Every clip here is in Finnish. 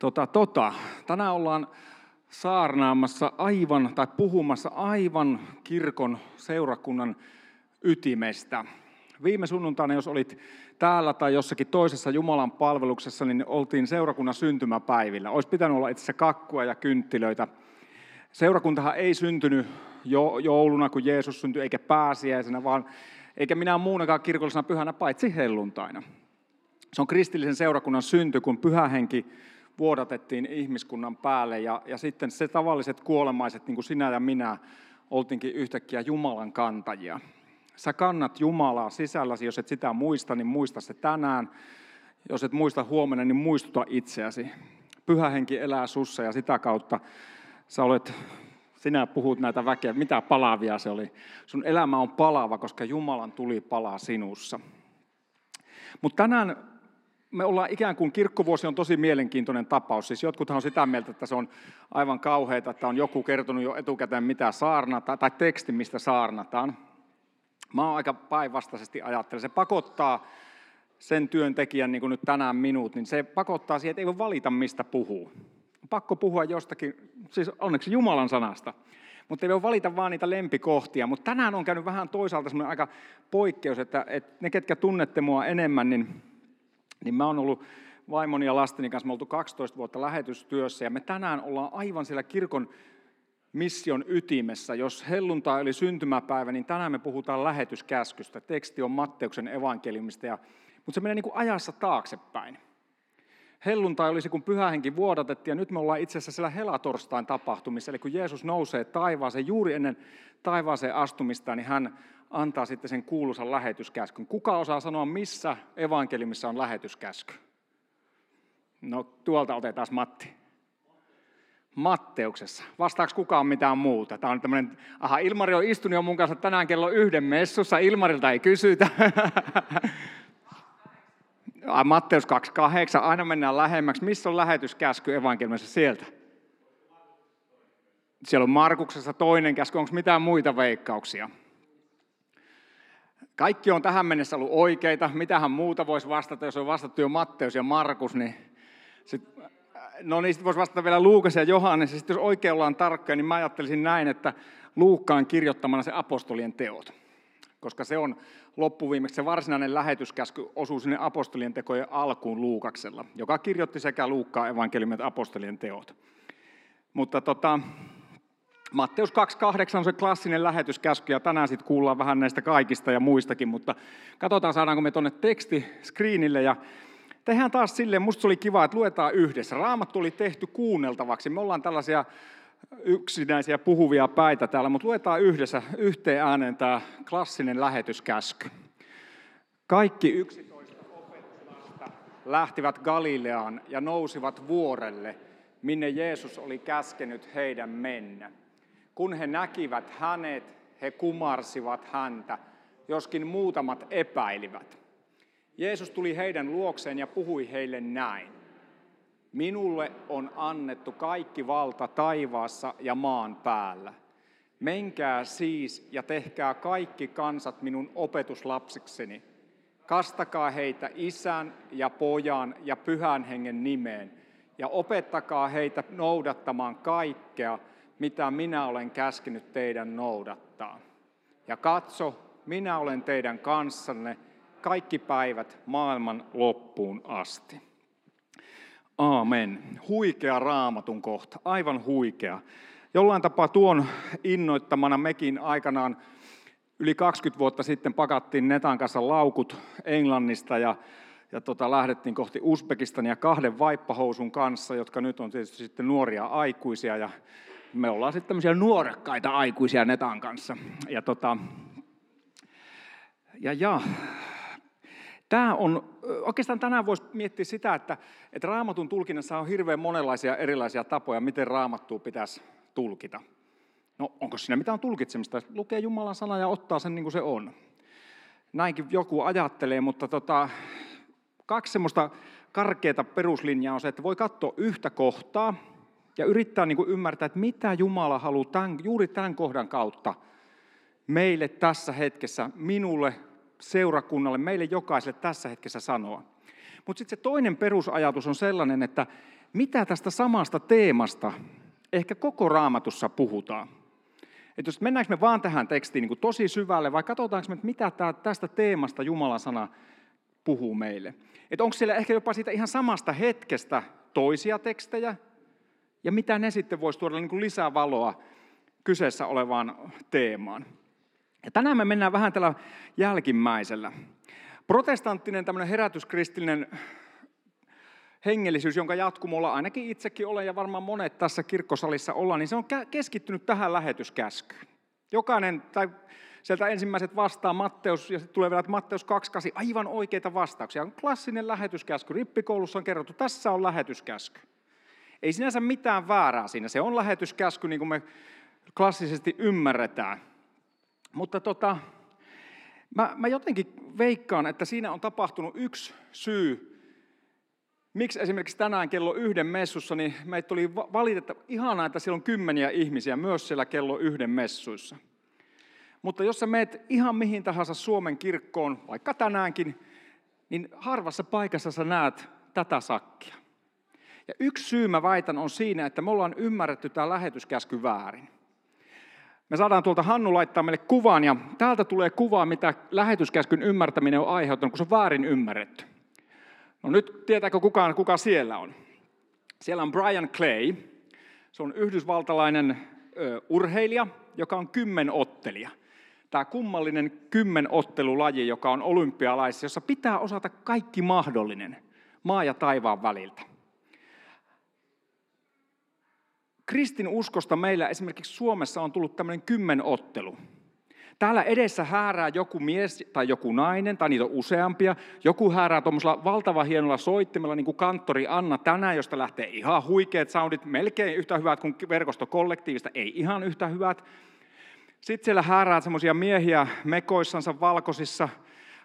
Tota, tota, tänään ollaan saarnaamassa aivan, tai puhumassa aivan kirkon seurakunnan ytimestä. Viime sunnuntaina, jos olit täällä tai jossakin toisessa Jumalan palveluksessa, niin oltiin seurakunnan syntymäpäivillä. Olisi pitänyt olla itse kakkua ja kynttilöitä. Seurakuntahan ei syntynyt jo, jouluna, kun Jeesus syntyi, eikä pääsiäisenä, vaan eikä minä muunakaan kirkollisena pyhänä, paitsi helluntaina. Se on kristillisen seurakunnan synty, kun pyhähenki vuodatettiin ihmiskunnan päälle ja, ja sitten se tavalliset kuolemaiset, niin kuin sinä ja minä, oltiinkin yhtäkkiä Jumalan kantajia. Sä kannat Jumalaa sisälläsi, jos et sitä muista, niin muista se tänään. Jos et muista huomenna, niin muistuta itseäsi. Pyhä henki elää sussa ja sitä kautta sä olet, sinä puhut näitä väkeä, mitä palavia se oli. Sun elämä on palava, koska Jumalan tuli palaa sinussa. Mutta tänään me ollaan ikään kuin, kirkkovuosi on tosi mielenkiintoinen tapaus. Siis jotkuthan on sitä mieltä, että se on aivan kauheita, että on joku kertonut jo etukäteen, mitä saarnataan, tai teksti, mistä saarnataan. Mä oon aika päinvastaisesti ajattelen. Se pakottaa sen työntekijän, niin kuin nyt tänään minut, niin se pakottaa siihen, että ei voi valita, mistä puhuu. Pakko puhua jostakin, siis onneksi Jumalan sanasta. Mutta ei voi valita vaan niitä lempikohtia. Mutta tänään on käynyt vähän toisaalta semmoinen aika poikkeus, että, että ne, ketkä tunnette mua enemmän, niin niin mä oon ollut vaimoni ja lasteni kanssa, me oltu 12 vuotta lähetystyössä ja me tänään ollaan aivan siellä kirkon mission ytimessä. Jos helluntai oli syntymäpäivä, niin tänään me puhutaan lähetyskäskystä. Teksti on Matteuksen evankeliumista, ja, mutta se menee niin kuin ajassa taaksepäin. Helluntai olisi, kun pyhähenki vuodatettiin, ja nyt me ollaan itse asiassa siellä helatorstain tapahtumissa, eli kun Jeesus nousee taivaaseen, juuri ennen taivaaseen astumista, niin hän antaa sitten sen kuuluisan lähetyskäskyn. Kuka osaa sanoa, missä evankeliumissa on lähetyskäsky? No tuolta otetaan Matti. Matteuksessa. Vastaako kukaan mitään muuta? Tämä on tämmöinen, aha, Ilmari on istunut jo mun kanssa tänään kello yhden messussa, Ilmarilta ei kysytä. Matteus 2.8, aina mennään lähemmäksi. Missä on lähetyskäsky evankeliumissa sieltä? Siellä on Markuksessa toinen käsky, onko mitään muita veikkauksia? Kaikki on tähän mennessä ollut oikeita. Mitähän muuta voisi vastata, jos on vastattu jo Matteus ja Markus, niin sit, no niin, sitten voisi vastata vielä Luukas ja Johannes. Sitten jos oikein ollaan tarkkoja, niin mä ajattelisin näin, että Luukkaan kirjoittamana se apostolien teot. Koska se on loppuviimeksi se varsinainen lähetyskäsky osuu sinne apostolien tekojen alkuun Luukaksella, joka kirjoitti sekä Luukkaan evankeliumin että apostolien teot. Mutta tota, Matteus 2.8 on se klassinen lähetyskäsky, ja tänään sitten kuullaan vähän näistä kaikista ja muistakin, mutta katsotaan saadaanko me tuonne teksti screenille, ja tehdään taas silleen, musta oli kiva, että luetaan yhdessä. Raamattu oli tehty kuunneltavaksi, me ollaan tällaisia yksinäisiä puhuvia päitä täällä, mutta luetaan yhdessä yhteen ääneen tämä klassinen lähetyskäsky. Kaikki 11 opetuslasta lähtivät Galileaan ja nousivat vuorelle, minne Jeesus oli käskenyt heidän mennä. Kun he näkivät hänet, he kumarsivat häntä, joskin muutamat epäilivät. Jeesus tuli heidän luokseen ja puhui heille näin. Minulle on annettu kaikki valta taivaassa ja maan päällä. Menkää siis ja tehkää kaikki kansat minun opetuslapsikseni. Kastakaa heitä isän ja pojan ja pyhän hengen nimeen ja opettakaa heitä noudattamaan kaikkea, mitä minä olen käskenyt teidän noudattaa. Ja katso, minä olen teidän kanssanne kaikki päivät maailman loppuun asti. Aamen. Huikea raamatun kohta, aivan huikea. Jollain tapaa tuon innoittamana mekin aikanaan yli 20 vuotta sitten pakattiin Netan kanssa laukut Englannista ja, ja tota, lähdettiin kohti Uzbekistania kahden vaippahousun kanssa, jotka nyt on tietysti sitten nuoria aikuisia ja me ollaan sitten tämmöisiä nuorekkaita aikuisia Netan kanssa. Ja, tota, ja, ja Tämä on, oikeastaan tänään voisi miettiä sitä, että, että raamatun tulkinnassa on hirveän monenlaisia erilaisia tapoja, miten raamattua pitäisi tulkita. No onko siinä mitään tulkitsemista? Lukee Jumalan sana ja ottaa sen niin kuin se on. Näinkin joku ajattelee, mutta tota, kaksi semmoista karkeata peruslinjaa on se, että voi katsoa yhtä kohtaa ja yrittää niin kuin ymmärtää, että mitä Jumala haluaa tämän, juuri tämän kohdan kautta meille tässä hetkessä, minulle, seurakunnalle, meille jokaiselle tässä hetkessä sanoa. Mutta sitten se toinen perusajatus on sellainen, että mitä tästä samasta teemasta ehkä koko raamatussa puhutaan. Että jos mennäänkö me vaan tähän tekstiin niin tosi syvälle, vai katsotaanko me, että mitä tämä, tästä teemasta Jumalan sana puhuu meille. Että onko siellä ehkä jopa siitä ihan samasta hetkestä toisia tekstejä, ja mitä ne sitten voisi tuoda niin kuin lisää valoa kyseessä olevaan teemaan. Ja tänään me mennään vähän tällä jälkimmäisellä. Protestanttinen tämmöinen herätyskristillinen hengellisyys, jonka jatkumolla ainakin itsekin olen ja varmaan monet tässä kirkkosalissa ollaan, niin se on keskittynyt tähän lähetyskäskyyn. Jokainen, tai sieltä ensimmäiset vastaa Matteus, ja sitten tulee vielä Matteus 2.8, aivan oikeita vastauksia. On klassinen lähetyskäsky. Rippikoulussa on kerrottu, tässä on lähetyskäsky. Ei sinänsä mitään väärää siinä. Se on lähetyskäsky, niin kuin me klassisesti ymmärretään. Mutta tota, mä, mä jotenkin veikkaan, että siinä on tapahtunut yksi syy, miksi esimerkiksi tänään kello yhden messussa, niin meitä tuli valitettava ihanaa, että siellä on kymmeniä ihmisiä myös siellä kello yhden messuissa. Mutta jos sä meet ihan mihin tahansa Suomen kirkkoon, vaikka tänäänkin, niin harvassa paikassa sä näet tätä sakkia. Ja yksi syy mä väitän on siinä, että me ollaan ymmärretty tämä lähetyskäsky väärin. Me saadaan tuolta Hannu laittaa meille kuvan, ja täältä tulee kuva, mitä lähetyskäskyn ymmärtäminen on aiheuttanut, kun se on väärin ymmärretty. No nyt tietääkö kukaan, kuka siellä on? Siellä on Brian Clay. Se on yhdysvaltalainen ö, urheilija, joka on kymmenottelija. Tämä kummallinen kymmenottelulaji, joka on olympialaisissa, jossa pitää osata kaikki mahdollinen maa ja taivaan väliltä. Kristin uskosta meillä esimerkiksi Suomessa on tullut tämmöinen kymmenottelu. Täällä edessä häärää joku mies tai joku nainen, tai niitä on useampia. Joku häärää tuommoisella valtava hienolla soittimella, niin kuin kanttori Anna tänään, josta lähtee ihan huikeat soundit, melkein yhtä hyvät kuin verkostokollektiivista, ei ihan yhtä hyvät. Sitten siellä häärää semmoisia miehiä mekoissansa valkoisissa,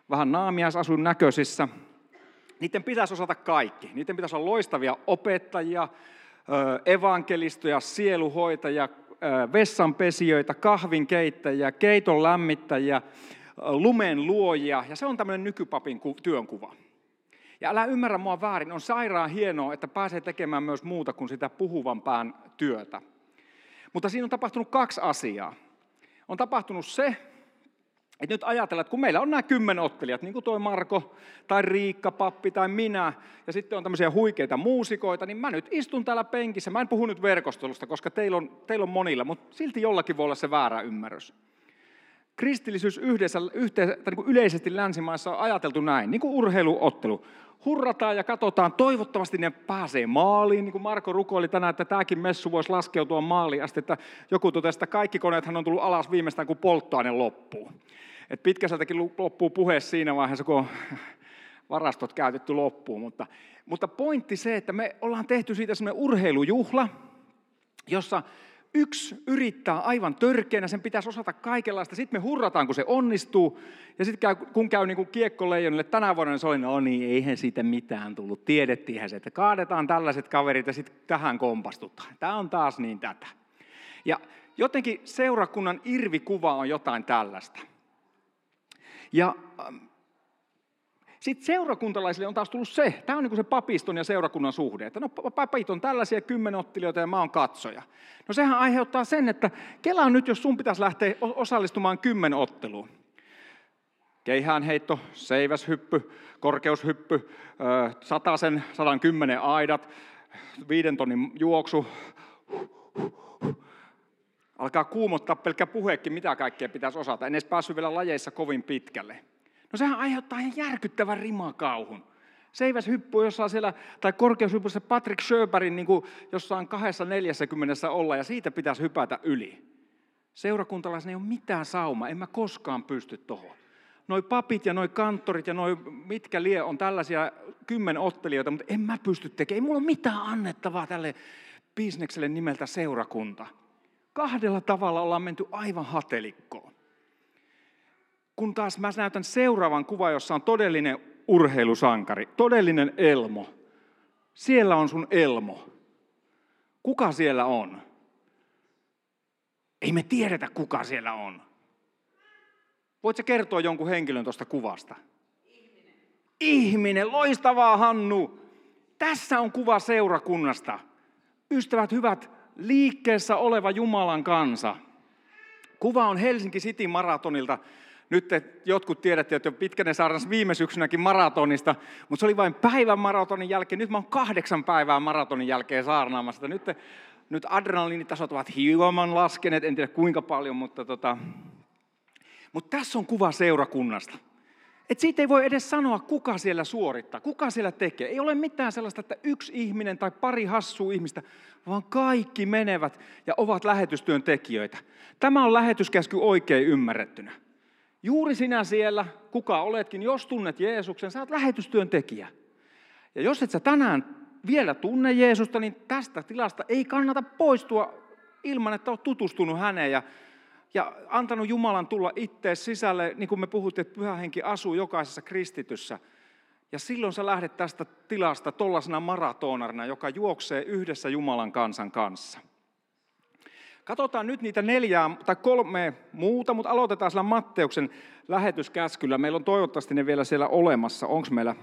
vähän naamiaisasun näköisissä. Niiden pitäisi osata kaikki. Niiden pitäisi olla loistavia opettajia, evankelistoja, sieluhoitajia, vessanpesijöitä, kahvinkeittäjiä, keiton lämmittäjiä, lumen luojia, ja se on tämmöinen nykypapin työnkuva. Ja älä ymmärrä mua väärin, on sairaan hienoa, että pääsee tekemään myös muuta kuin sitä puhuvan pään työtä. Mutta siinä on tapahtunut kaksi asiaa. On tapahtunut se, et nyt ajatellaan, että kun meillä on nämä kymmenen ottelijat, niin kuin tuo Marko tai Riikka, pappi tai minä, ja sitten on tämmöisiä huikeita muusikoita, niin mä nyt istun täällä penkissä. Mä en puhu nyt verkostelusta, koska teillä on, teillä on monilla, mutta silti jollakin voi olla se väärä ymmärrys. Kristillisyys yhdessä, yhteensä, tai niin kuin yleisesti länsimaissa on ajateltu näin, niin kuin urheiluottelu. Hurrataan ja katsotaan, toivottavasti ne pääsee maaliin, niin kuin Marko rukoili tänään, että tämäkin messu voisi laskeutua maaliin asti, että joku totesi, että kaikki koneethan on tullut alas viimeistään, kun polttoaine loppuu. Et pitkäseltäkin loppuu puhe siinä vaiheessa, kun on varastot käytetty loppuun. Mutta, mutta pointti se, että me ollaan tehty siitä semmoinen urheilujuhla, jossa yksi yrittää aivan törkeänä, sen pitäisi osata kaikenlaista. Sitten me hurrataan, kun se onnistuu. Ja sitten kun käy niin kiekkoleijonille tänä vuonna, niin se oli, no niin, eihän siitä mitään tullut. Tiedettiinhän se, että kaadetaan tällaiset kaverit ja sitten tähän kompastutaan. Tämä on taas niin tätä. Ja jotenkin seurakunnan irvikuva on jotain tällaista. Ja ähm, sitten seurakuntalaisille on taas tullut se, tämä on niin se papiston ja seurakunnan suhde, että no papit on tällaisia kymmenottilijoita ja mä oon katsoja. No sehän aiheuttaa sen, että kela nyt, jos sun pitäisi lähteä osallistumaan kymmenotteluun. Keihäänheitto, seiväshyppy, korkeushyppy, sadan kymmenen aidat, viiden tonnin juoksu, Alkaa kuumottaa pelkkä puheekin, mitä kaikkea pitäisi osata. En edes päässyt vielä lajeissa kovin pitkälle. No sehän aiheuttaa ihan järkyttävän rimakauhun. Seiväs hyppy jossain siellä, tai korkeushyppyssä Patrick Sjöberin niin kuin jossain 240 olla, ja siitä pitäisi hypätä yli. Seurakuntalaisena ei ole mitään sauma, en mä koskaan pysty tuohon. Noi papit ja noi kanttorit ja noi mitkä lie on tällaisia kymmen ottelijoita, mutta en mä pysty tekemään. Ei mulla ole mitään annettavaa tälle bisnekselle nimeltä seurakunta. Kahdella tavalla ollaan menty aivan hatelikkoon. Kun taas mä näytän seuraavan kuvan, jossa on todellinen urheilusankari, todellinen elmo. Siellä on sun elmo. Kuka siellä on? Ei me tiedetä, kuka siellä on. Voitko kertoa jonkun henkilön tuosta kuvasta? Ihminen. ihminen, loistavaa Hannu. Tässä on kuva seurakunnasta. Ystävät hyvät, liikkeessä oleva Jumalan kansa. Kuva on Helsinki City maratonilta. Nyt te jotkut tiedätte, että Pitkänen saarnas viime syksynäkin maratonista, mutta se oli vain päivän maratonin jälkeen. Nyt mä oon kahdeksan päivää maratonin jälkeen saarnaamassa. Nyt, te, nyt adrenaliinitasot ovat hieman laskeneet, en tiedä kuinka paljon, mutta, tota, mutta tässä on kuva seurakunnasta. Et siitä ei voi edes sanoa, kuka siellä suorittaa, kuka siellä tekee. Ei ole mitään sellaista, että yksi ihminen tai pari hassua ihmistä, vaan kaikki menevät ja ovat lähetystyön tekijöitä. Tämä on lähetyskäsky oikein ymmärrettynä. Juuri sinä siellä, kuka oletkin, jos tunnet Jeesuksen, sä oot lähetystyön tekijä. Ja jos et sä tänään vielä tunne Jeesusta, niin tästä tilasta ei kannata poistua ilman, että olet tutustunut häneen ja ja antanut Jumalan tulla itse sisälle, niin kuin me puhuttiin, että pyhä henki asuu jokaisessa kristityssä. Ja silloin sä lähdet tästä tilasta tollasena maratonarina, joka juoksee yhdessä Jumalan kansan kanssa. Katsotaan nyt niitä neljää tai kolme muuta, mutta aloitetaan sillä Matteuksen lähetyskäskyllä. Meillä on toivottavasti ne vielä siellä olemassa. Onko meillä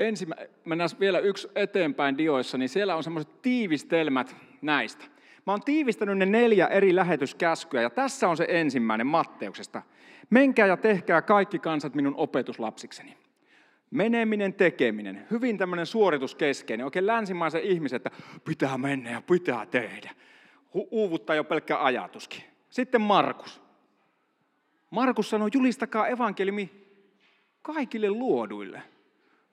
ensin, mennään vielä yksi eteenpäin dioissa, niin siellä on semmoiset tiivistelmät näistä. Mä oon tiivistänyt ne neljä eri lähetyskäskyä ja tässä on se ensimmäinen Matteuksesta. Menkää ja tehkää kaikki kansat minun opetuslapsikseni. Meneminen, tekeminen, hyvin tämmöinen suorituskeskeinen, oikein länsimaisen ihmisen, että pitää mennä ja pitää tehdä. Uuvuttaa jo pelkkä ajatuskin. Sitten Markus. Markus sanoi, julistakaa evankeliumi kaikille luoduille.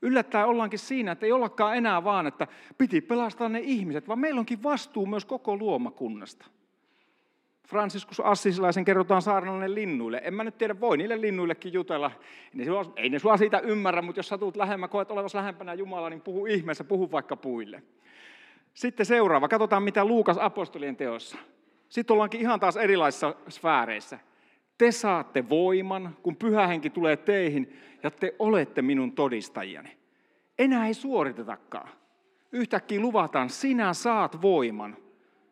Yllättäen ollaankin siinä, että ei ollakaan enää vaan, että piti pelastaa ne ihmiset, vaan meillä onkin vastuu myös koko luomakunnasta. Franciscus Assisilaisen kerrotaan saarnalle linnuille. En mä nyt tiedä, voi niille linnuillekin jutella. Ei ne, sua, siitä ymmärrä, mutta jos satut lähemmä, koet olevasi lähempänä Jumalaa, niin puhu ihmeessä, puhu vaikka puille. Sitten seuraava, katsotaan mitä Luukas apostolien teossa. Sitten ollaankin ihan taas erilaisissa sfääreissä. Te saatte voiman, kun pyhä henki tulee teihin, ja te olette minun todistajiani. Enää ei suoritetakaan. Yhtäkkiä luvataan, sinä saat voiman.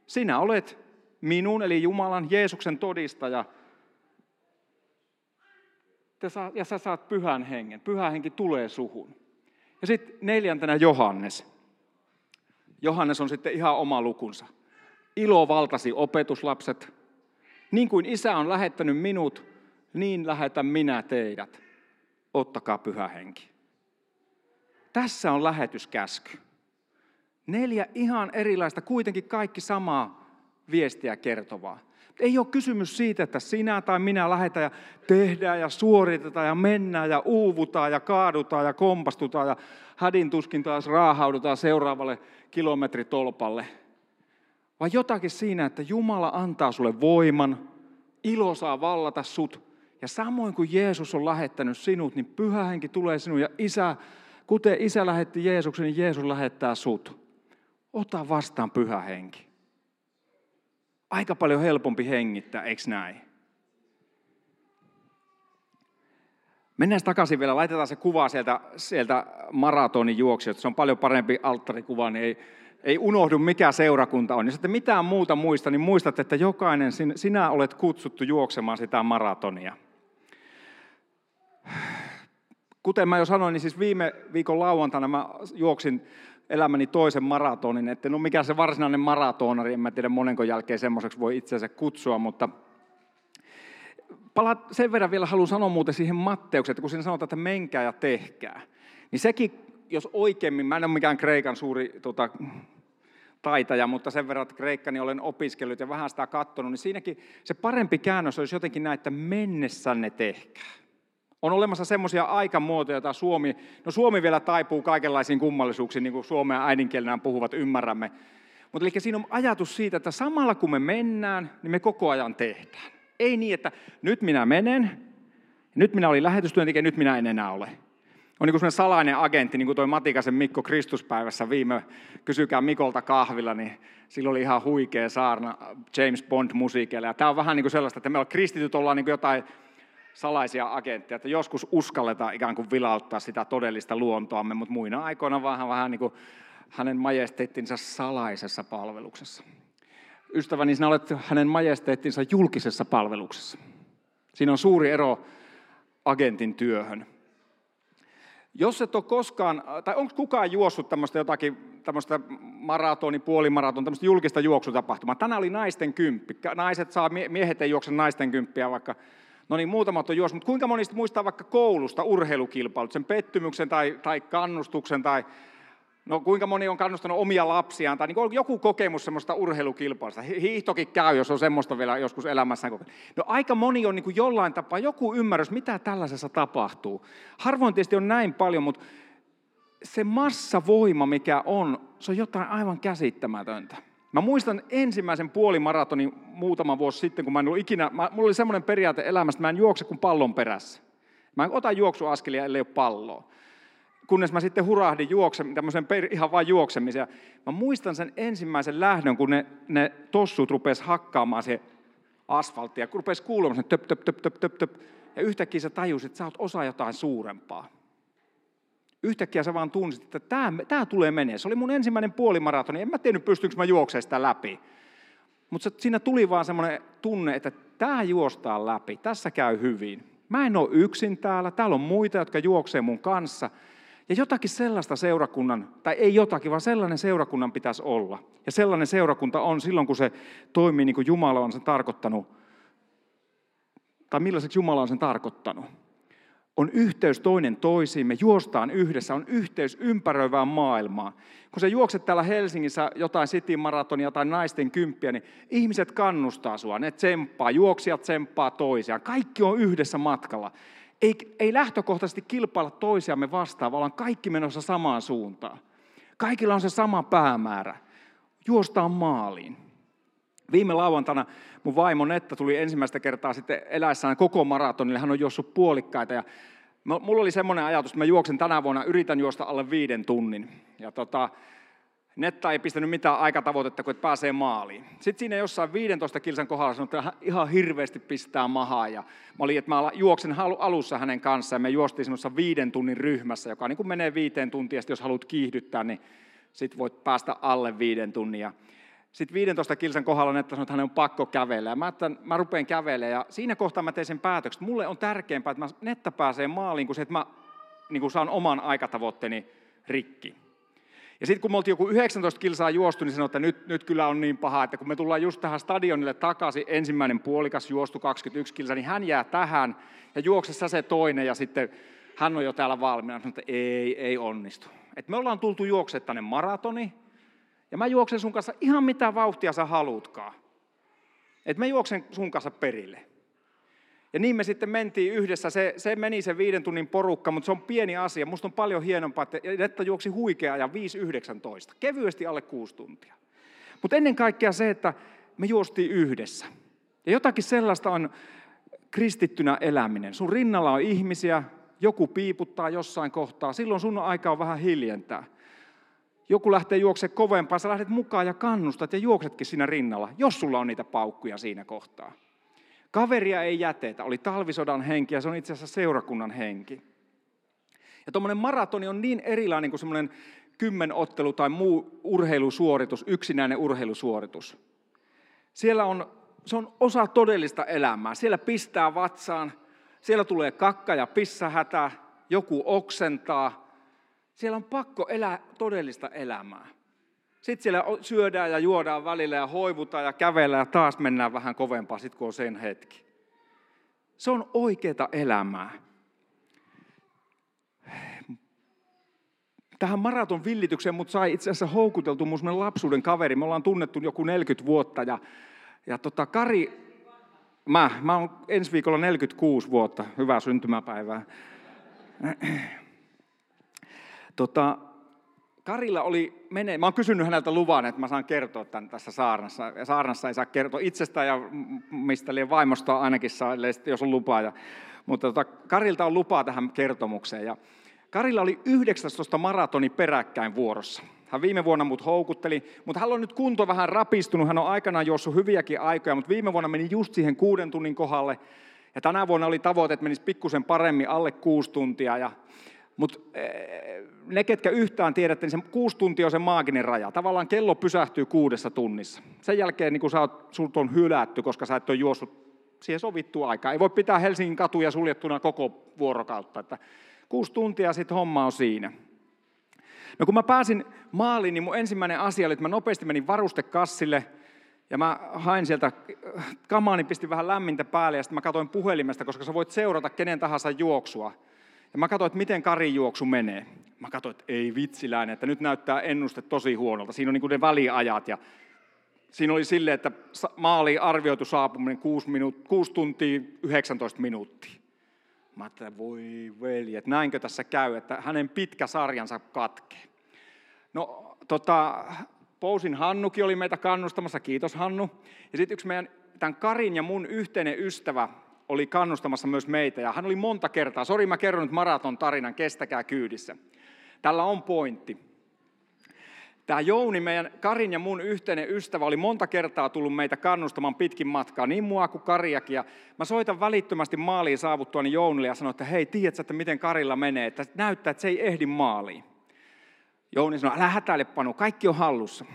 Sinä olet minun, eli Jumalan, Jeesuksen todistaja. Ja sä saat pyhän hengen. Pyhä henki tulee suhun. Ja sitten neljäntenä Johannes. Johannes on sitten ihan oma lukunsa. Ilo valtasi opetuslapset. Niin kuin isä on lähettänyt minut, niin lähetän minä teidät ottakaa pyhä henki. Tässä on lähetyskäsky. Neljä ihan erilaista, kuitenkin kaikki samaa viestiä kertovaa. Ei ole kysymys siitä, että sinä tai minä lähetään ja tehdään ja suoritetaan ja mennään ja uuvutaan ja kaadutaan ja kompastutaan ja hädin tuskin taas raahaudutaan seuraavalle kilometritolpalle. Vaan jotakin siinä, että Jumala antaa sulle voiman, ilo saa vallata sut ja samoin kuin Jeesus on lähettänyt sinut, niin pyhä henki tulee sinun ja isä, kuten isä lähetti Jeesuksen, niin Jeesus lähettää sut. Ota vastaan pyhä henki. Aika paljon helpompi hengittää, eikö näin? Mennään takaisin vielä, laitetaan se kuva sieltä, sieltä maratonin juoksijoista. Se on paljon parempi alttarikuva, niin ei, ei unohdu mikä seurakunta on. Jos ette mitään muuta muista, niin muistat, että jokainen, sinä olet kutsuttu juoksemaan sitä maratonia. Kuten mä jo sanoin, niin siis viime viikon lauantaina mä juoksin elämäni toisen maratonin, että no mikä se varsinainen maratonari, en mä tiedä monenko jälkeen semmoiseksi voi itseänsä kutsua, mutta pala, sen verran vielä haluan sanoa muuten siihen Matteukseen, että kun siinä sanotaan, että menkää ja tehkää, niin sekin, jos oikeimmin, mä en ole mikään Kreikan suuri tota, taitaja, mutta sen verran, että kreikkani olen opiskellut ja vähän sitä katsonut, niin siinäkin se parempi käännös olisi jotenkin näin, että mennessänne tehkää. On olemassa semmoisia aikamuotoja, joita Suomi, no Suomi vielä taipuu kaikenlaisiin kummallisuuksiin, niin kuin suomea äidinkielenään puhuvat, ymmärrämme. Mutta eli siinä on ajatus siitä, että samalla kun me mennään, niin me koko ajan tehdään. Ei niin, että nyt minä menen, nyt minä olin lähetystyöntekijä, nyt minä en enää ole. On niin kuin salainen agentti, niin kuin toi Matikasen Mikko Kristuspäivässä viime, kysykää Mikolta kahvilla, niin silloin oli ihan huikea saarna James Bond-musiikeilla. Ja tämä on vähän niin kuin sellaista, että me kristityt ollaan niin kuin jotain salaisia agentteja, että joskus uskalletaan ikään kuin vilauttaa sitä todellista luontoamme, mutta muina aikoina vähän, vähän niin kuin hänen majesteettinsa salaisessa palveluksessa. Ystäväni, sinä olet hänen majesteettinsa julkisessa palveluksessa. Siinä on suuri ero agentin työhön. Jos et ole koskaan, tai onko kukaan juossut tämmöistä jotakin, tämmöistä maratoni, puolimaraton, tämmöistä julkista juoksutapahtumaa? Tänään oli naisten kymppi. Naiset saa, miehet ei juokse naisten kymppiä, vaikka No niin, muutamat on juossut, mutta kuinka monista muistaa vaikka koulusta urheilukilpailut, sen pettymyksen tai, tai kannustuksen tai No kuinka moni on kannustanut omia lapsiaan, tai niin joku kokemus semmoista urheilukilpailusta. Hiihtokin käy, jos on semmoista vielä joskus elämässään kokenut. No aika moni on niin jollain tapaa, joku ymmärrys, mitä tällaisessa tapahtuu. Harvoin tietysti on näin paljon, mutta se massavoima, mikä on, se on jotain aivan käsittämätöntä. Mä muistan ensimmäisen puolimaratonin muutama vuosi sitten, kun mä en ollut ikinä, mä, mulla oli semmoinen periaate elämästä, että mä en juokse kuin pallon perässä. Mä en ota juoksuaskelia, ellei ole palloa kunnes mä sitten hurahdin juoksen, tämmöisen ihan vain juoksemisen. Mä muistan sen ensimmäisen lähdön, kun ne, ne tossut rupes hakkaamaan se asfalttia, kun rupesi kuulumaan sen töp, töp, töp, töp, töp, töp. Ja yhtäkkiä sä tajusit, että sä oot osa jotain suurempaa. Yhtäkkiä sä vaan tunsit, että tämä, tämä tulee menee. Se oli mun ensimmäinen puolimaratoni. En mä tiennyt, pystynkö mä juoksemaan sitä läpi. Mutta siinä tuli vaan semmoinen tunne, että tämä juostaa läpi. Tässä käy hyvin. Mä en ole yksin täällä. Täällä on muita, jotka juoksee mun kanssa. Ja jotakin sellaista seurakunnan, tai ei jotakin, vaan sellainen seurakunnan pitäisi olla. Ja sellainen seurakunta on silloin, kun se toimii niin kuin Jumala on sen tarkoittanut, tai millaiseksi Jumala on sen tarkoittanut. On yhteys toinen toisiin, me juostaan yhdessä, on yhteys ympäröivään maailmaan. Kun sä juokset täällä Helsingissä jotain City Maratonia tai naisten kymppiä, niin ihmiset kannustaa sua, ne tsemppaa, juoksijat tsemppaa toisiaan. Kaikki on yhdessä matkalla ei, ei lähtökohtaisesti kilpailla toisiamme vastaan, vaan kaikki menossa samaan suuntaan. Kaikilla on se sama päämäärä. Juostaan maaliin. Viime lauantaina mun vaimo Netta tuli ensimmäistä kertaa sitten eläessään koko maratonille. Hän on juossut puolikkaita ja mulla oli semmoinen ajatus, että mä juoksen tänä vuonna, yritän juosta alle viiden tunnin. Ja tota, Netta ei pistänyt mitään aikatavoitetta, kun et pääsee maaliin. Sitten siinä jossain 15 kilsan kohdalla sanoi, että ihan hirveästi pistää mahaa. Ja mä olin, että mä juoksen alussa hänen kanssaan ja me juostiin semmoisessa viiden tunnin ryhmässä, joka niin kuin menee viiteen tuntia. Ja jos haluat kiihdyttää, niin sitten voit päästä alle viiden tunnin. Sitten 15 kilsan kohdalla Netta sanoi, että hänen on pakko kävellä. Ja mä, että mä rupean kävelemään ja siinä kohtaa mä tein sen päätöksen. Mulle on tärkeämpää, että mä Netta pääsee maaliin, kuin se, että mä niin kuin saan oman aikatavoitteeni rikki. Ja sitten kun me oltiin joku 19 kilsaa juostu, niin sanoin, että nyt, nyt kyllä on niin paha, että kun me tullaan just tähän stadionille takaisin, ensimmäinen puolikas juostu 21 kilsaa, niin hän jää tähän ja juoksessa se toinen ja sitten hän on jo täällä valmiina. Sanoin, että ei, ei onnistu. Et me ollaan tultu juoksemaan tänne maratoni ja mä juoksen sun kanssa ihan mitä vauhtia sä haluutkaan. Et mä juoksen sun kanssa perille. Ja niin me sitten mentiin yhdessä, se, se meni se viiden tunnin porukka, mutta se on pieni asia. Musta on paljon hienompaa, että Netta juoksi huikea ja 5.19, kevyesti alle kuusi tuntia. Mutta ennen kaikkea se, että me juostiin yhdessä. Ja jotakin sellaista on kristittynä eläminen. Sun rinnalla on ihmisiä, joku piiputtaa jossain kohtaa, silloin sun on aikaa vähän hiljentää. Joku lähtee juoksemaan kovempaa, sä lähdet mukaan ja kannustat ja juoksetkin siinä rinnalla, jos sulla on niitä paukkuja siinä kohtaa. Kaveria ei jätetä, oli talvisodan henki ja se on itse asiassa seurakunnan henki. Ja tuommoinen maratoni on niin erilainen kuin semmoinen kymmenottelu tai muu urheilusuoritus, yksinäinen urheilusuoritus. Siellä on, se on osa todellista elämää. Siellä pistää vatsaan, siellä tulee kakka ja pissahätä, joku oksentaa. Siellä on pakko elää todellista elämää. Sitten siellä syödään ja juodaan välillä ja hoivutaan ja kävellään ja taas mennään vähän kovempaa, sit kun on sen hetki. Se on oikeaa elämää. Tähän maraton villitykseen mut sai itse asiassa houkuteltu mun lapsuuden kaveri. Me ollaan tunnettu joku 40 vuotta ja, ja tota Kari, mä, mä oon ensi viikolla 46 vuotta, hyvää syntymäpäivää. Tota, Karilla oli menee, mä oon kysynyt häneltä luvan, että mä saan kertoa tämän tässä saarnassa. Ja saarnassa ei saa kertoa itsestään ja mistä liian vaimosta ainakin saa, jos on lupaa. Ja, mutta tota, Karilta on lupaa tähän kertomukseen. Ja Karilla oli 19 maratoni peräkkäin vuorossa. Hän viime vuonna mut houkutteli, mutta hän on nyt kunto vähän rapistunut. Hän on aikanaan juossut hyviäkin aikoja, mutta viime vuonna meni just siihen kuuden tunnin kohdalle. Ja tänä vuonna oli tavoite, että menisi pikkusen paremmin alle kuusi tuntia. Ja mutta eh, ne, ketkä yhtään tiedätte, niin se kuusi tuntia on se maaginen raja. Tavallaan kello pysähtyy kuudessa tunnissa. Sen jälkeen niin kun sä on hylätty, koska sä et ole juossut siihen sovittua aikaa. Ei voi pitää Helsingin katuja suljettuna koko vuorokautta. Että Kuusi tuntia sitten homma on siinä. No kun mä pääsin maaliin, niin mun ensimmäinen asia oli, että mä nopeasti menin varustekassille ja mä hain sieltä kamaani, pistin vähän lämmintä päälle ja sitten mä katsoin puhelimesta, koska sä voit seurata kenen tahansa juoksua. Ja mä katsoin, että miten Karin juoksu menee. Mä katsoin, että ei vitsiläinen, että nyt näyttää ennuste tosi huonolta. Siinä on niin kuin ne väliajat ja siinä oli silleen, että maaliin arvioitu saapuminen 6, minuut, 6 tuntia 19 minuuttia. Mä ajattelin, voi veli, että näinkö tässä käy, että hänen pitkä sarjansa katkee. No, tota, Pousin Hannukin oli meitä kannustamassa, kiitos Hannu. Ja sitten yksi meidän, tämän Karin ja mun yhteinen ystävä oli kannustamassa myös meitä. Ja hän oli monta kertaa, sori mä kerron nyt maraton tarinan, kestäkää kyydissä. Tällä on pointti. Tämä Jouni, meidän Karin ja mun yhteinen ystävä, oli monta kertaa tullut meitä kannustamaan pitkin matkaa, niin mua kuin Kariakin. Ja mä soitan välittömästi maaliin saavuttuani Jounille ja sanoin, että hei, tiedätkö, että miten Karilla menee, että näyttää, että se ei ehdi maaliin. Jouni sanoi, älä hätäile Panu, kaikki on hallussa.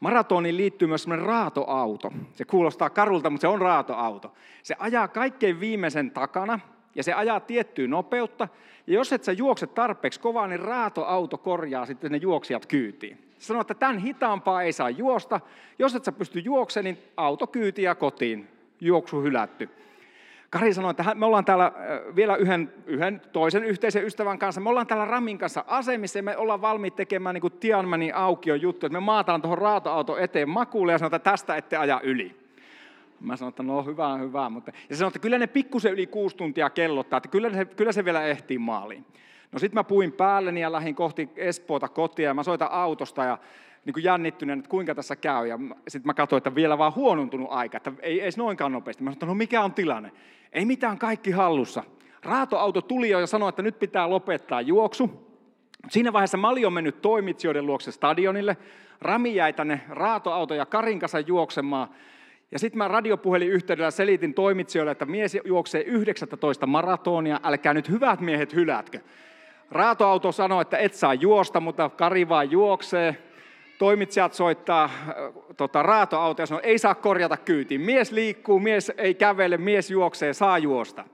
Maratoniin liittyy myös semmoinen raatoauto. Se kuulostaa karulta, mutta se on raatoauto. Se ajaa kaikkein viimeisen takana ja se ajaa tiettyä nopeutta. Ja jos et sä juokse tarpeeksi kovaa, niin raatoauto korjaa sitten ne juoksijat kyytiin. Sanoo, että tämän hitaampaa ei saa juosta. Jos et sä pysty juoksemaan, niin auto kyyti ja kotiin. Juoksu hylätty. Kari sanoi, että me ollaan täällä vielä yhden, yhden toisen yhteisen ystävän kanssa, me ollaan täällä Ramin kanssa asemissa ja me ollaan valmiit tekemään niin Tianmanin aukion juttu, että me maataan tuohon raatoauto eteen makuulle ja sanotaan, että tästä ette aja yli. Mä sanoin, että no hyvä, hyvä. Mutta... Ja sanoin, että kyllä ne pikkusen yli kuusi tuntia kellottaa, että kyllä se, kyllä se vielä ehtii maaliin. No sitten mä puin päälleni ja lähdin kohti Espoota kotia ja mä soitan autosta ja niin kuin jännittyneen, että kuinka tässä käy. Ja sitten mä katsoin, että vielä vaan huonontunut aika, että ei edes noinkaan nopeasti. Mä sanoin, no mikä on tilanne? Ei mitään kaikki hallussa. Raatoauto tuli jo ja sanoi, että nyt pitää lopettaa juoksu. Siinä vaiheessa olin jo mennyt toimitsijoiden luokse stadionille. Rami jäi tänne raatoauto ja Karin kanssa juoksemaan. Ja sitten mä radiopuhelin yhteydellä selitin toimitsijoille, että mies juoksee 19 maratonia, älkää nyt hyvät miehet hylätkö. Raatoauto sanoi, että et saa juosta, mutta Kari vaan juoksee. Toimitsijat soittaa äh, tota, raatoauto ja sanoo, ei saa korjata kyytiin. Mies liikkuu, mies ei kävele, mies juoksee, saa juosta.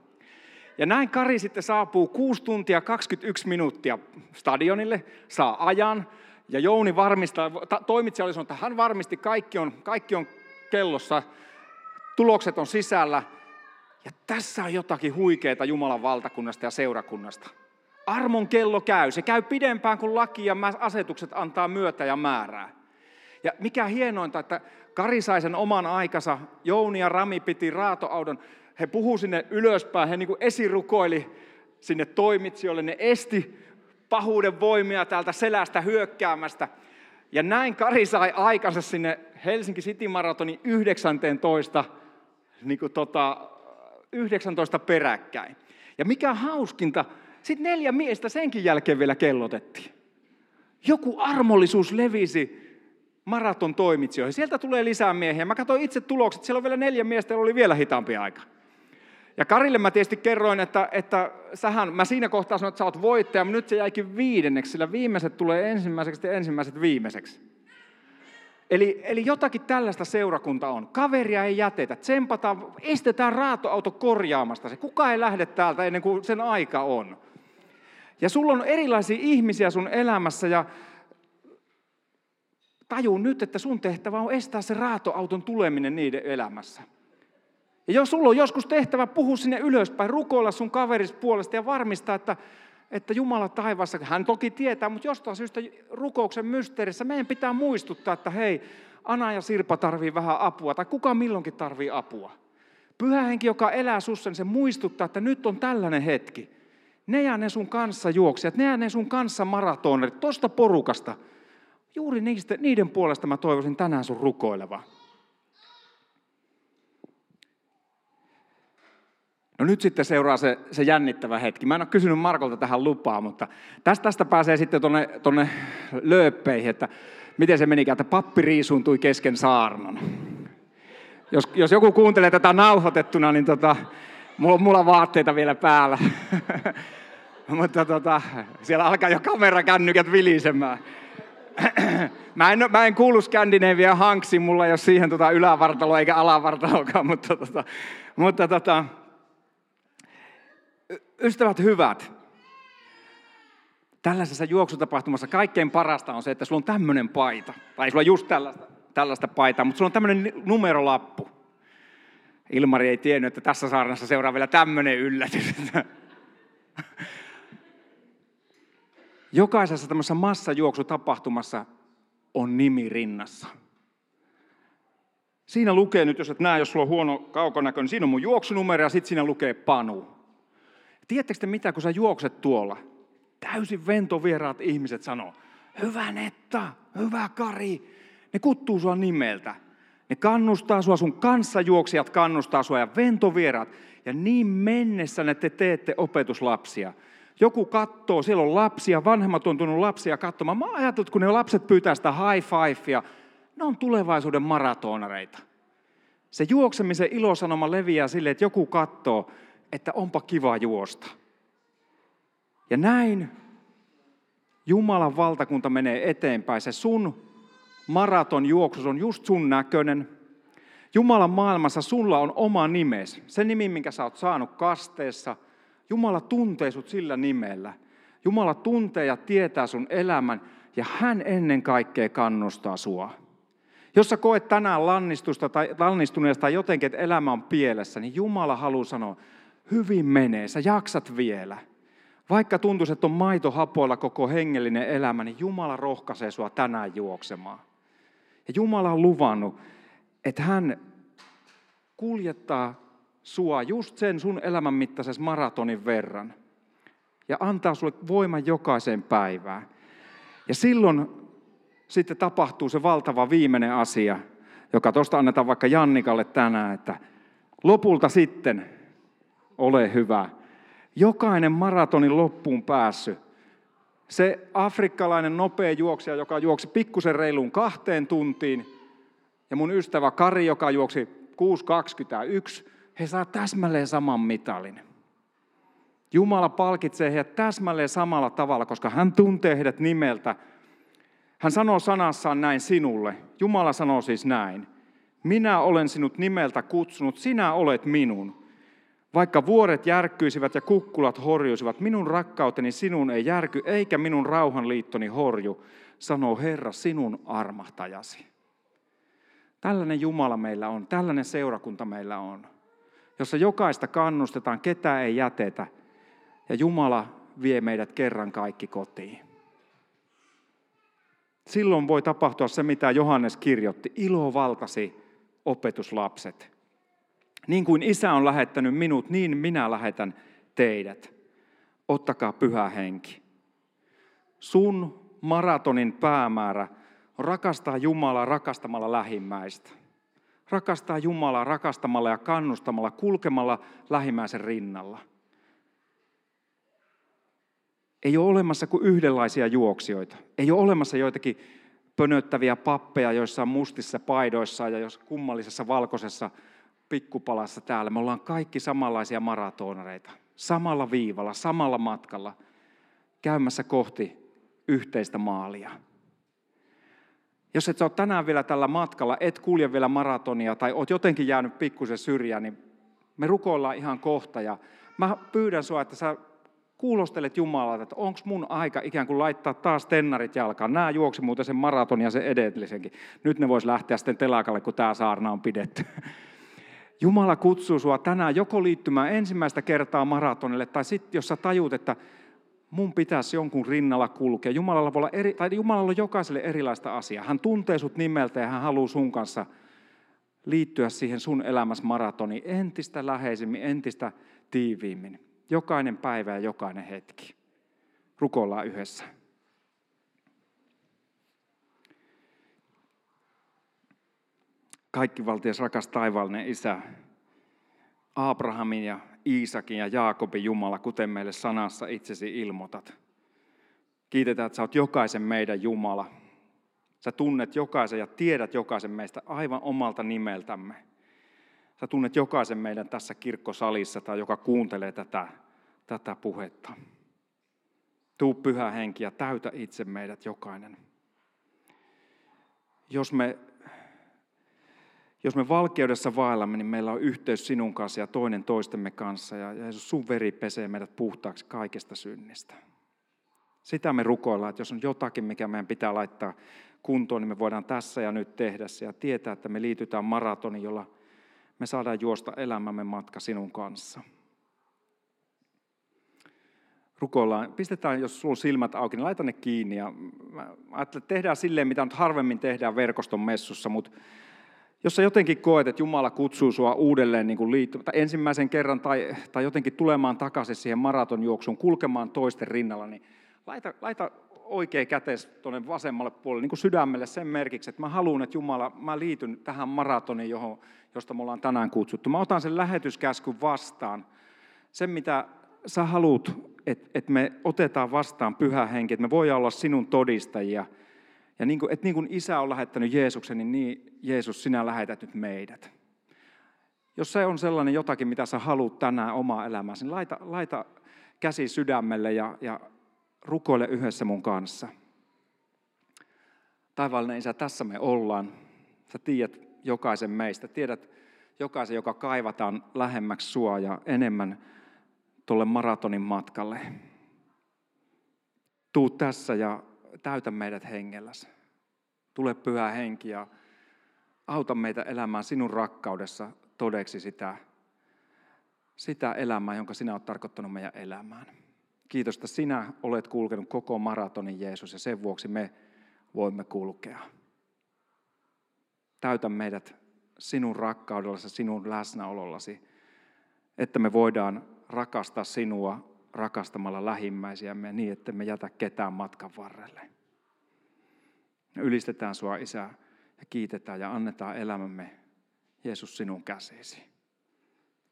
Ja näin Kari sitten saapuu 6 tuntia 21 minuuttia stadionille, saa ajan. Ja Jouni varmistaa, toimitsija oli sanonut, että hän varmisti, kaikki on, kaikki on kellossa, tulokset on sisällä. Ja tässä on jotakin huikeaa Jumalan valtakunnasta ja seurakunnasta. Armon kello käy. Se käy pidempään kuin laki ja asetukset antaa myötä ja määrää. Ja mikä hienointa, että Kari sai sen oman aikansa. Jouni ja Rami piti raatoaudon. He puhu sinne ylöspäin. He niin kuin esirukoili sinne toimitsijoille. Ne esti pahuuden voimia täältä selästä hyökkäämästä. Ja näin Kari sai aikansa sinne Helsinki City Maratonin 19, niin kuin tota, 19 peräkkäin. Ja mikä hauskinta, sitten neljä miestä senkin jälkeen vielä kellotettiin. Joku armollisuus levisi maraton toimitsijoihin. Sieltä tulee lisää miehiä. Mä katsoin itse tulokset, siellä on vielä neljä miestä, joilla oli vielä hitaampi aika. Ja Karille mä tietysti kerroin, että, että sähän, mä siinä kohtaa sanoin, että sä oot voittaja, mutta nyt se jäikin viidenneksi, sillä viimeiset tulee ensimmäiseksi ja ensimmäiset viimeiseksi. Eli, eli jotakin tällaista seurakunta on. Kaveria ei jätetä, tsempataan, estetään raatoauto korjaamasta se. Kuka ei lähde täältä ennen kuin sen aika on. Ja sulla on erilaisia ihmisiä sun elämässä ja tajuu nyt, että sun tehtävä on estää se raatoauton tuleminen niiden elämässä. Ja jos sulla on joskus tehtävä puhua sinne ylöspäin, rukoilla sun kaveris puolesta ja varmistaa, että, että Jumala taivassa, hän toki tietää, mutta jostain syystä rukouksen mysteerissä meidän pitää muistuttaa, että hei, Ana ja Sirpa tarvii vähän apua, tai kuka milloinkin tarvii apua. Pyhä henki, joka elää sussa, niin se muistuttaa, että nyt on tällainen hetki. Ne ja ne sun kanssa juoksijat, ne ja ne sun kanssa maratonerit, tosta porukasta. Juuri niistä, niiden puolesta mä toivoisin tänään sun rukoileva. No nyt sitten seuraa se, se jännittävä hetki. Mä en ole kysynyt Markolta tähän lupaa, mutta tästä, tästä pääsee sitten tuonne, tuonne lööppeihin, että miten se menikään, että pappi riisuuntui kesken saarnan. Jos, jos joku kuuntelee tätä nauhoitettuna, niin tota, mulla, mulla on vaatteita vielä päällä. mutta tota, siellä alkaa jo kamerakännykät vilisemään. mä, en, mä en kuulu Scandinavia hanksi, mulla ei ole siihen tota ylävartalo eikä alavartaloakaan, mutta, tota, mutta tota, ystävät hyvät, Tällaisessa juoksutapahtumassa kaikkein parasta on se, että sulla on tämmöinen paita. Tai sulla just tällaista, tällaista paitaa, mutta sulla on tämmöinen numerolappu. Ilmari ei tiennyt, että tässä saarnassa seuraa vielä tämmöinen yllätys. Jokaisessa tämmöisessä massajuoksutapahtumassa on nimi rinnassa. Siinä lukee nyt, jos et näe, jos sulla on huono kaukonäkö, niin siinä on mun juoksunumero ja sitten siinä lukee Panu. Tiedättekö te mitä, kun sä juokset tuolla? Täysin ventovieraat ihmiset sanoo, hyvä Netta, hyvä Kari. Ne kuttuu sua nimeltä. Ne kannustaa sua, sun kanssajuoksijat kannustaa sua ja ventovieraat. Ja niin mennessä ne te teette opetuslapsia. Joku katsoo, siellä on lapsia, vanhemmat on tullut lapsia katsomaan. Mä ajattelin, että kun ne lapset pyytää sitä high fivea, ne on tulevaisuuden maratonareita. Se juoksemisen ilosanoma leviää sille, että joku katsoo, että onpa kiva juosta. Ja näin Jumalan valtakunta menee eteenpäin. Se sun maraton juoksus on just sun näköinen. Jumalan maailmassa sulla on oma nimes. Se nimi, minkä sä oot saanut kasteessa. Jumala tuntee sut sillä nimellä. Jumala tuntee ja tietää sun elämän ja hän ennen kaikkea kannustaa sua. Jos sä koet tänään lannistusta tai lannistuneesta tai jotenkin, että elämä on pielessä, niin Jumala haluaa sanoa, hyvin menee, sä jaksat vielä. Vaikka tuntuisi, että on maito hapoilla koko hengellinen elämä, niin Jumala rohkaisee sua tänään juoksemaan. Ja Jumala on luvannut, että hän kuljettaa sua just sen sun elämän mittaisessa maratonin verran. Ja antaa sulle voiman jokaiseen päivään. Ja silloin sitten tapahtuu se valtava viimeinen asia, joka tuosta annetaan vaikka Jannikalle tänään, että lopulta sitten ole hyvä. Jokainen maratonin loppuun päässyt, se afrikkalainen nopea juoksija, joka juoksi pikkusen reiluun kahteen tuntiin, ja mun ystävä Kari, joka juoksi 6.21, he saa täsmälleen saman mitalin. Jumala palkitsee heidät täsmälleen samalla tavalla, koska hän tuntee heidät nimeltä. Hän sanoo sanassaan näin sinulle. Jumala sanoo siis näin. Minä olen sinut nimeltä kutsunut, sinä olet minun. Vaikka vuoret järkkyisivät ja kukkulat horjuisivat, minun rakkauteni sinun ei järky, eikä minun rauhanliittoni horju, sanoo Herra sinun armahtajasi. Tällainen Jumala meillä on, tällainen seurakunta meillä on, jossa jokaista kannustetaan, ketään ei jätetä, ja Jumala vie meidät kerran kaikki kotiin. Silloin voi tapahtua se, mitä Johannes kirjoitti. Ilo valtasi opetuslapset. Niin kuin isä on lähettänyt minut, niin minä lähetän teidät. Ottakaa pyhä henki. Sun maratonin päämäärä on rakastaa Jumalaa rakastamalla lähimmäistä. Rakastaa Jumalaa rakastamalla ja kannustamalla, kulkemalla lähimmäisen rinnalla. Ei ole olemassa kuin yhdenlaisia juoksijoita. Ei ole olemassa joitakin pönöttäviä pappeja joissain mustissa paidoissa ja jos kummallisessa valkoisessa pikkupalassa täällä. Me ollaan kaikki samanlaisia maratonareita. Samalla viivalla, samalla matkalla, käymässä kohti yhteistä maalia. Jos et ole tänään vielä tällä matkalla, et kulje vielä maratonia tai oot jotenkin jäänyt pikkusen syrjään, niin me rukoillaan ihan kohta. Ja mä pyydän sua, että sä kuulostelet Jumalalta, että onko mun aika ikään kuin laittaa taas tennarit jalkaan. Nämä juoksi muuten sen maraton ja sen edellisenkin. Nyt ne vois lähteä sitten telakalle, kun tämä saarna on pidetty. Jumala kutsuu sinua tänään joko liittymään ensimmäistä kertaa maratonille, tai sitten jos sä tajut, että mun pitäisi jonkun rinnalla kulkea. Jumalalla, voi olla eri, tai Jumalalla on jokaiselle erilaista asiaa. Hän tuntee sut nimeltä ja hän haluaa sun kanssa liittyä siihen sun elämässä maratoniin entistä läheisemmin, entistä tiiviimmin. Jokainen päivä ja jokainen hetki. Rukoillaan yhdessä. Kaikki valtias rakas taivaallinen Isä, Abrahamin ja Iisakin ja Jaakobin Jumala, kuten meille sanassa itsesi ilmoitat. Kiitetään, että sä oot jokaisen meidän Jumala. Sä tunnet jokaisen ja tiedät jokaisen meistä aivan omalta nimeltämme. Sä tunnet jokaisen meidän tässä kirkkosalissa tai joka kuuntelee tätä, tätä puhetta. Tuu pyhä henki ja täytä itse meidät jokainen. Jos me jos me valkeudessa vaellamme, niin meillä on yhteys sinun kanssa ja toinen toistemme kanssa. Ja Jeesus, sun veri pesee meidät puhtaaksi kaikesta synnistä. Sitä me rukoillaan, että jos on jotakin, mikä meidän pitää laittaa kuntoon, niin me voidaan tässä ja nyt tehdä se ja tietää, että me liitytään maratoniin, jolla me saadaan juosta elämämme matka sinun kanssa. Rukoillaan, pistetään, jos sulla on silmät auki, niin laita ne kiinni. Ja mä että tehdään silleen, mitä nyt harvemmin tehdään verkoston messussa, mutta jos sä jotenkin koet, että Jumala kutsuu sua uudelleen niin kuin liitty, tai ensimmäisen kerran tai, tai jotenkin tulemaan takaisin siihen maratonjuoksuun, kulkemaan toisten rinnalla, niin laita, laita oikea kätes tuonne vasemmalle puolelle, niin kuin sydämelle sen merkiksi, että mä haluan, että Jumala, mä liityn tähän maratoniin, johon, josta me ollaan tänään kutsuttu. Mä otan sen lähetyskäskyn vastaan. Sen, mitä sä haluat, että, että me otetaan vastaan pyhä henki, että me voidaan olla sinun todistajia. Ja niin kuin, että niin kuin isä on lähettänyt Jeesuksen, niin, niin Jeesus, sinä lähetät nyt meidät. Jos se on sellainen jotakin, mitä sä haluat tänään omaa elämääsi, niin laita, laita käsi sydämelle ja, ja rukoile yhdessä mun kanssa. Taivaallinen Isä, tässä me ollaan. Sä tiedät jokaisen meistä. Tiedät jokaisen, joka kaivataan lähemmäksi sua ja enemmän tuolle maratonin matkalle. Tuu tässä ja täytä meidät hengelläsi. Tule pyhä henki ja auta meitä elämään sinun rakkaudessa todeksi sitä, sitä elämää, jonka sinä olet tarkoittanut meidän elämään. Kiitos, että sinä olet kulkenut koko maratonin Jeesus ja sen vuoksi me voimme kulkea. Täytä meidät sinun rakkaudellasi, sinun läsnäolollasi, että me voidaan rakastaa sinua rakastamalla lähimmäisiämme niin, että me jätä ketään matkan varrelle. Ylistetään sua Isä ja kiitetään ja annetaan elämämme Jeesus sinun käsisi.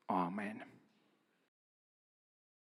Amen.